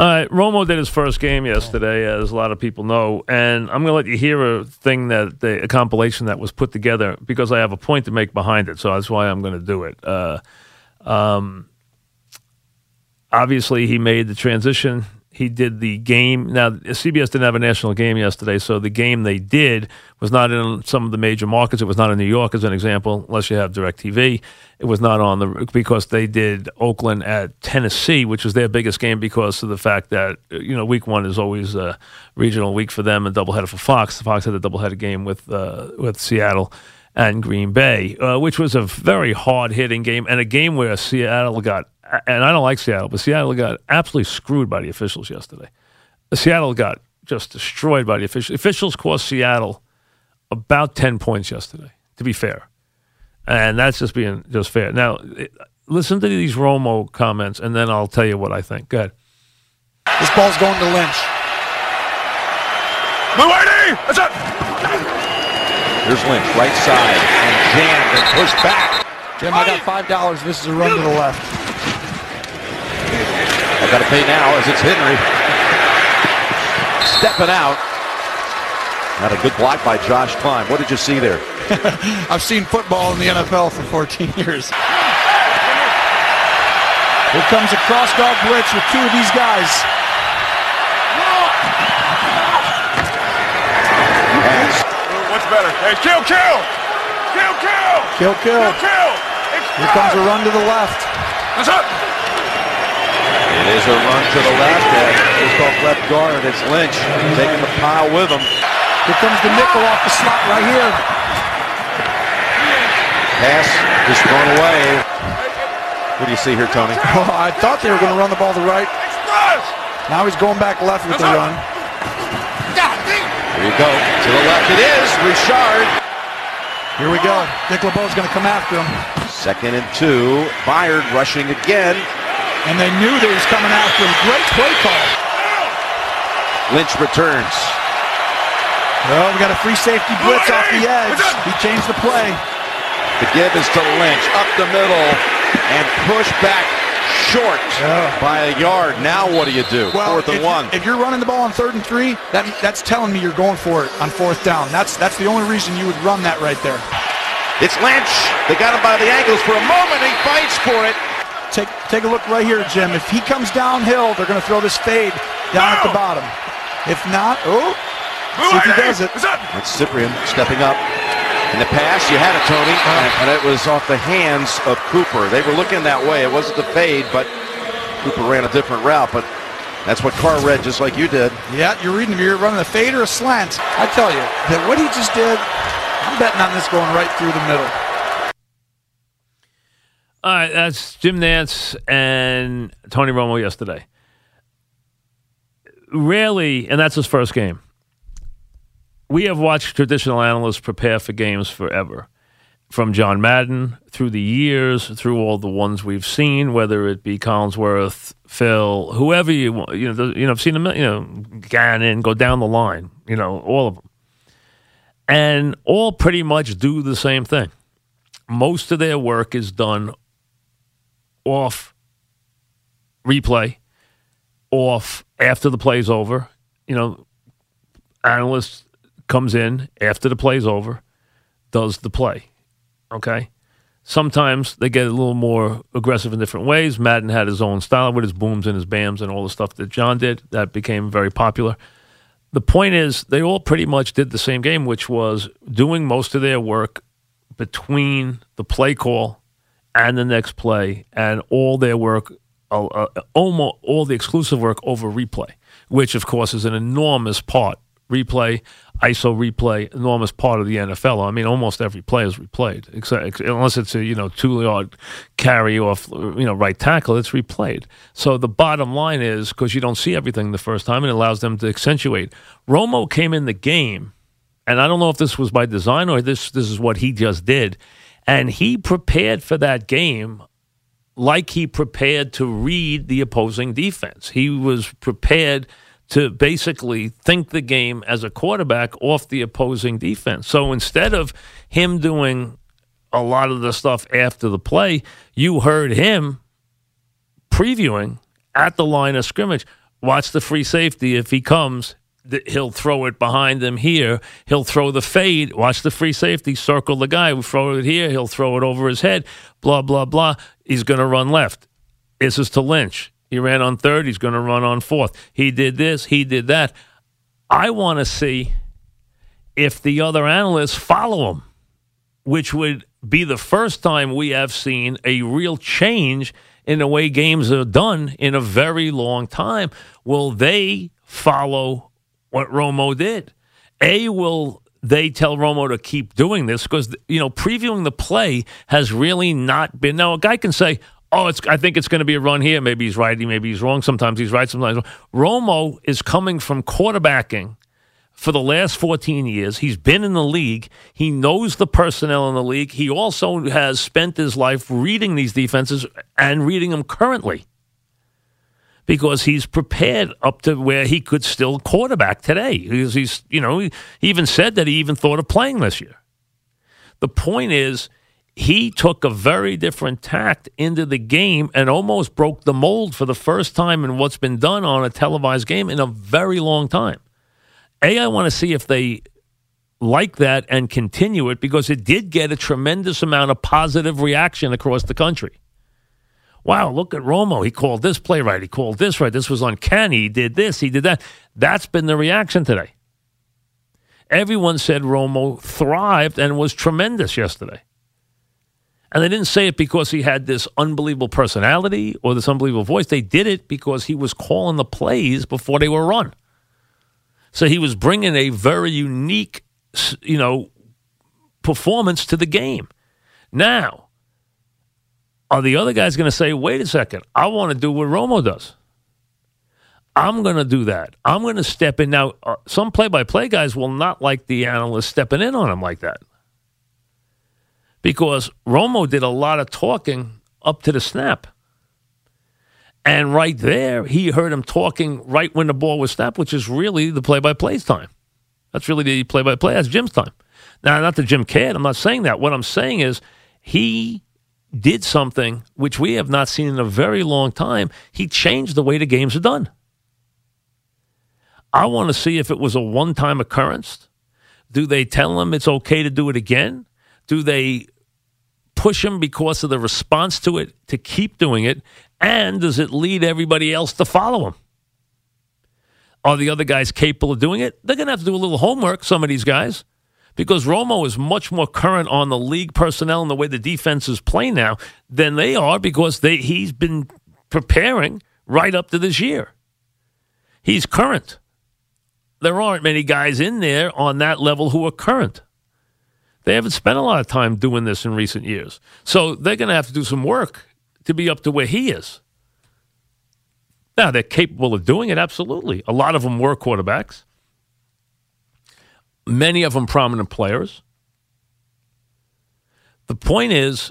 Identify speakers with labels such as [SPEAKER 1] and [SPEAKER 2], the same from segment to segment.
[SPEAKER 1] Right, Romo did his first game yesterday, as a lot of people know, and I'm going to let you hear a thing that the, a compilation that was put together because I have a point to make behind it. So that's why I'm going to do it. Uh, um, obviously, he made the transition he did the game. Now, CBS didn't have a national game yesterday, so the game they did was not in some of the major markets. It was not in New York, as an example, unless you have DirecTV. It was not on the because they did Oakland at Tennessee, which was their biggest game because of the fact that you know Week One is always a regional week for them and doubleheader for Fox. The Fox had a doubleheader game with uh, with Seattle and Green Bay, uh, which was a very hard hitting game and a game where Seattle got and I don't like Seattle, but Seattle got absolutely screwed by the officials yesterday. Seattle got just destroyed by the officials. Officials cost Seattle about 10 points yesterday, to be fair. And that's just being just fair. Now, listen to these Romo comments, and then I'll tell you what I think. Go ahead.
[SPEAKER 2] This ball's going to Lynch.
[SPEAKER 3] Mulardi! That's it!
[SPEAKER 4] Here's Lynch, right side, and jammed and pushed back.
[SPEAKER 2] Jim, I got $5. This is a run to the left.
[SPEAKER 4] Got to pay now as it's Henry. Stepping out. Not a good block by Josh Kline. What did you see there?
[SPEAKER 2] I've seen football in the NFL for 14 years. Here comes a cross dog blitz with two of these guys.
[SPEAKER 3] What's better? Hey, kill, kill! Kill, kill!
[SPEAKER 2] Kill, kill.
[SPEAKER 3] Kill, kill!
[SPEAKER 2] Here comes a run to the left.
[SPEAKER 3] That's up!
[SPEAKER 4] It is a run to the left, and just off left guard, it's Lynch taking the pile with him.
[SPEAKER 2] Here comes the nickel off the slot right here.
[SPEAKER 4] Pass is thrown away. What do you see here, Tony?
[SPEAKER 2] Oh, I thought they were going to run the ball to the right. Now he's going back left with the run.
[SPEAKER 4] Here you go. To the left it is. Richard.
[SPEAKER 2] Here we go. Dick LeBeau's going to come after him.
[SPEAKER 4] Second and two. Byard rushing again
[SPEAKER 2] and they knew they was coming after him. Great play call.
[SPEAKER 4] Lynch returns.
[SPEAKER 2] Well, we got a free safety blitz off the edge. He changed the play.
[SPEAKER 4] The give is to Lynch, up the middle, and push back short yeah. by a yard. Now what do you do?
[SPEAKER 2] Well,
[SPEAKER 4] fourth and
[SPEAKER 2] if,
[SPEAKER 4] one.
[SPEAKER 2] If you're running the ball on third and three, that that's telling me you're going for it on fourth down. That's that's the only reason you would run that right there.
[SPEAKER 4] It's Lynch. They got him by the ankles for a moment. He fights for it.
[SPEAKER 2] Take take a look right here, Jim. If he comes downhill, they're going to throw this fade down at the bottom. If not, oh, see if he does it.
[SPEAKER 4] That's Cyprien stepping up. In the pass, you had it, Tony, uh, and it was off the hands of Cooper. They were looking that way. It wasn't the fade, but Cooper ran a different route. But that's what Carr read, just like you did.
[SPEAKER 2] Yeah, you're reading. You're running a fade or a slant. I tell you that what he just did. I'm betting on this going right through the middle.
[SPEAKER 1] All right, that's Jim Nantz and Tony Romo yesterday. Rarely, and that's his first game. We have watched traditional analysts prepare for games forever, from John Madden through the years, through all the ones we've seen, whether it be Collinsworth, Phil, whoever you want. You know, the, you know, I've seen them. You know, Gannon, go down the line. You know, all of them, and all pretty much do the same thing. Most of their work is done off replay, off after the play's over. You know, analyst comes in after the play's over, does the play. Okay? Sometimes they get a little more aggressive in different ways. Madden had his own style with his booms and his bams and all the stuff that John did. That became very popular. The point is, they all pretty much did the same game, which was doing most of their work between the play call and the next play and all their work, uh, uh, almost all the exclusive work over replay, which of course is an enormous part. Replay, ISO replay, enormous part of the NFL. I mean, almost every play is replayed, except, unless it's a you know two yard carry off you know right tackle. It's replayed. So the bottom line is because you don't see everything the first time, it allows them to accentuate. Romo came in the game, and I don't know if this was by design or this this is what he just did and he prepared for that game like he prepared to read the opposing defense. He was prepared to basically think the game as a quarterback off the opposing defense. So instead of him doing a lot of the stuff after the play, you heard him previewing at the line of scrimmage. Watch the free safety. If he comes, he'll throw it behind them here. He'll throw the fade. Watch the free safety. Circle the guy. We throw it here. He'll throw it over his head. Blah, blah, blah. He's going to run left. This is to Lynch. He ran on third. He's going to run on fourth. He did this. He did that. I want to see if the other analysts follow him, which would be the first time we have seen a real change in the way games are done in a very long time. Will they follow what Romo did? A, will they tell Romo to keep doing this? Because, you know, previewing the play has really not been. Now, a guy can say, oh, it's, I think it's going to be a run here. Maybe he's right. Maybe he's wrong. Sometimes he's right. Sometimes wrong. Romo is coming from quarterbacking for the last 14 years. He's been in the league. He knows the personnel in the league. He also has spent his life reading these defenses and reading them currently because he's prepared up to where he could still quarterback today. He's, he's you know, he even said that he even thought of playing this year. The point is, he took a very different tact into the game and almost broke the mold for the first time in what's been done on a televised game in a very long time. A, I want to see if they like that and continue it because it did get a tremendous amount of positive reaction across the country. Wow, look at Romo. He called this play right. He called this right. This was uncanny. He did this. He did that. That's been the reaction today. Everyone said Romo thrived and was tremendous yesterday. And they didn't say it because he had this unbelievable personality or this unbelievable voice. They did it because he was calling the plays before they were run. So he was bringing a very unique, you know, performance to the game. Now, are the other guys going to say, wait a second, I want to do what Romo does? I'm going to do that. I'm going to step in. Now, uh, some play by play guys will not like the analyst stepping in on him like that because Romo did a lot of talking up to the snap. And right there, he heard him talking right when the ball was snapped, which is really the play by play time. That's really the play by play. That's Jim's time. Now, not that Jim cared. I'm not saying that. What I'm saying is he did something which we have not seen in a very long time. He changed the way the games are done. I want to see if it was a one time occurrence. Do they tell him it's okay to do it again? Do they push him because of the response to it to keep doing it? And does it lead everybody else to follow him? Are the other guys capable of doing it? They're going to have to do a little homework, some of these guys, because Romo is much more current on the league personnel and the way the defenses play now than they are because they, he's been preparing right up to this year. He's current there aren't many guys in there on that level who are current. They haven't spent a lot of time doing this in recent years. So they're going to have to do some work to be up to where he is. Now, they're capable of doing it, absolutely. A lot of them were quarterbacks, many of them prominent players. The point is,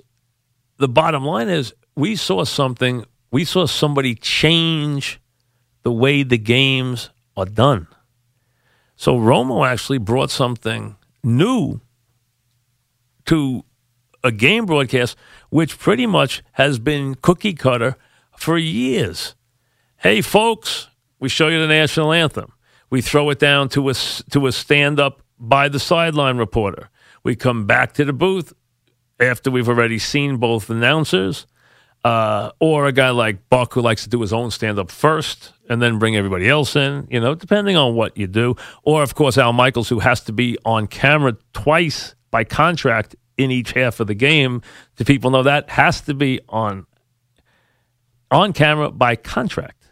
[SPEAKER 1] the bottom line is, we saw something, we saw somebody change the way the games are done. So Romo actually brought something new to a game broadcast, which pretty much has been cookie cutter for years. Hey, folks, we show you the national anthem. We throw it down to a, to a stand up by the sideline reporter. We come back to the booth after we've already seen both announcers uh, or a guy like Buck who likes to do his own stand up first and then bring everybody else in, you know, depending on what you do. Or, of course, Al Michaels, who has to be on camera twice by contract in each half of the game. Do people know that? Has to be on on camera by contract.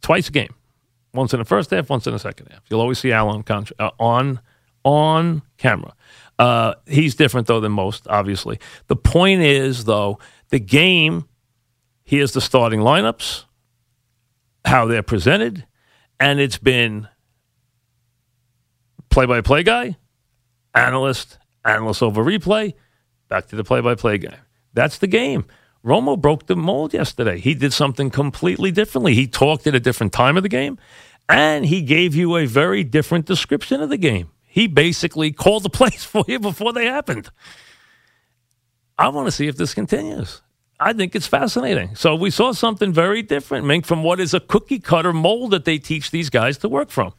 [SPEAKER 1] Twice a game. Once in the first half, once in the second half. You'll always see Al on, contra- uh, on, on camera. Uh, he's different, though, than most, obviously. The point is, though, the game, here's the starting lineups, how they're presented, and it's been play by play guy, analyst, analyst over replay, back to the play by play guy. That's the game. Romo broke the mold yesterday. He did something completely differently. He talked at a different time of the game, and he gave you a very different description of the game. He basically called the plays for you before they happened. I want to see if this continues. I think it's fascinating. So we saw something very different, Mink, from what is a cookie cutter mold that they teach these guys to work from.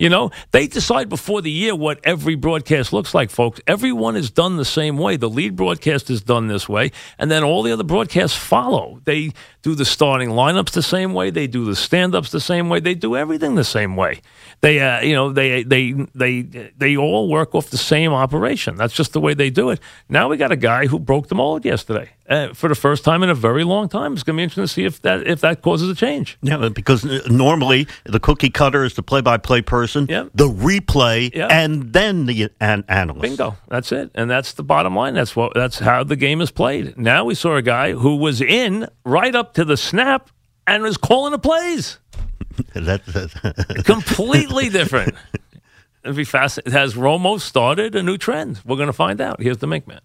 [SPEAKER 1] You know, they decide before the year what every broadcast looks like, folks. Everyone is done the same way. The lead broadcast is done this way, and then all the other broadcasts follow. They do the starting lineups the same way. They do the stand-ups the same way. They do everything the same way. They, uh, you know, they they they they all work off the same operation. That's just the way they do it. Now we got a guy who broke the mold yesterday uh, for the first time in a very long time. It's going to be interesting to see if that if that causes a change.
[SPEAKER 5] Yeah, because uh, normally the cookie cutter is the play-by-play person,
[SPEAKER 1] Yep.
[SPEAKER 5] the replay,
[SPEAKER 1] Yep.
[SPEAKER 5] and then the an- analyst.
[SPEAKER 1] Bingo. That's it. And that's the bottom line. That's what that's how the game is played. Now we saw a guy who was in right up to the snap and was calling the plays.
[SPEAKER 5] That- that-
[SPEAKER 1] Completely different. It'd be fascinating. Has Romo started a new trend? We're going to find out. Here's the Mink Man.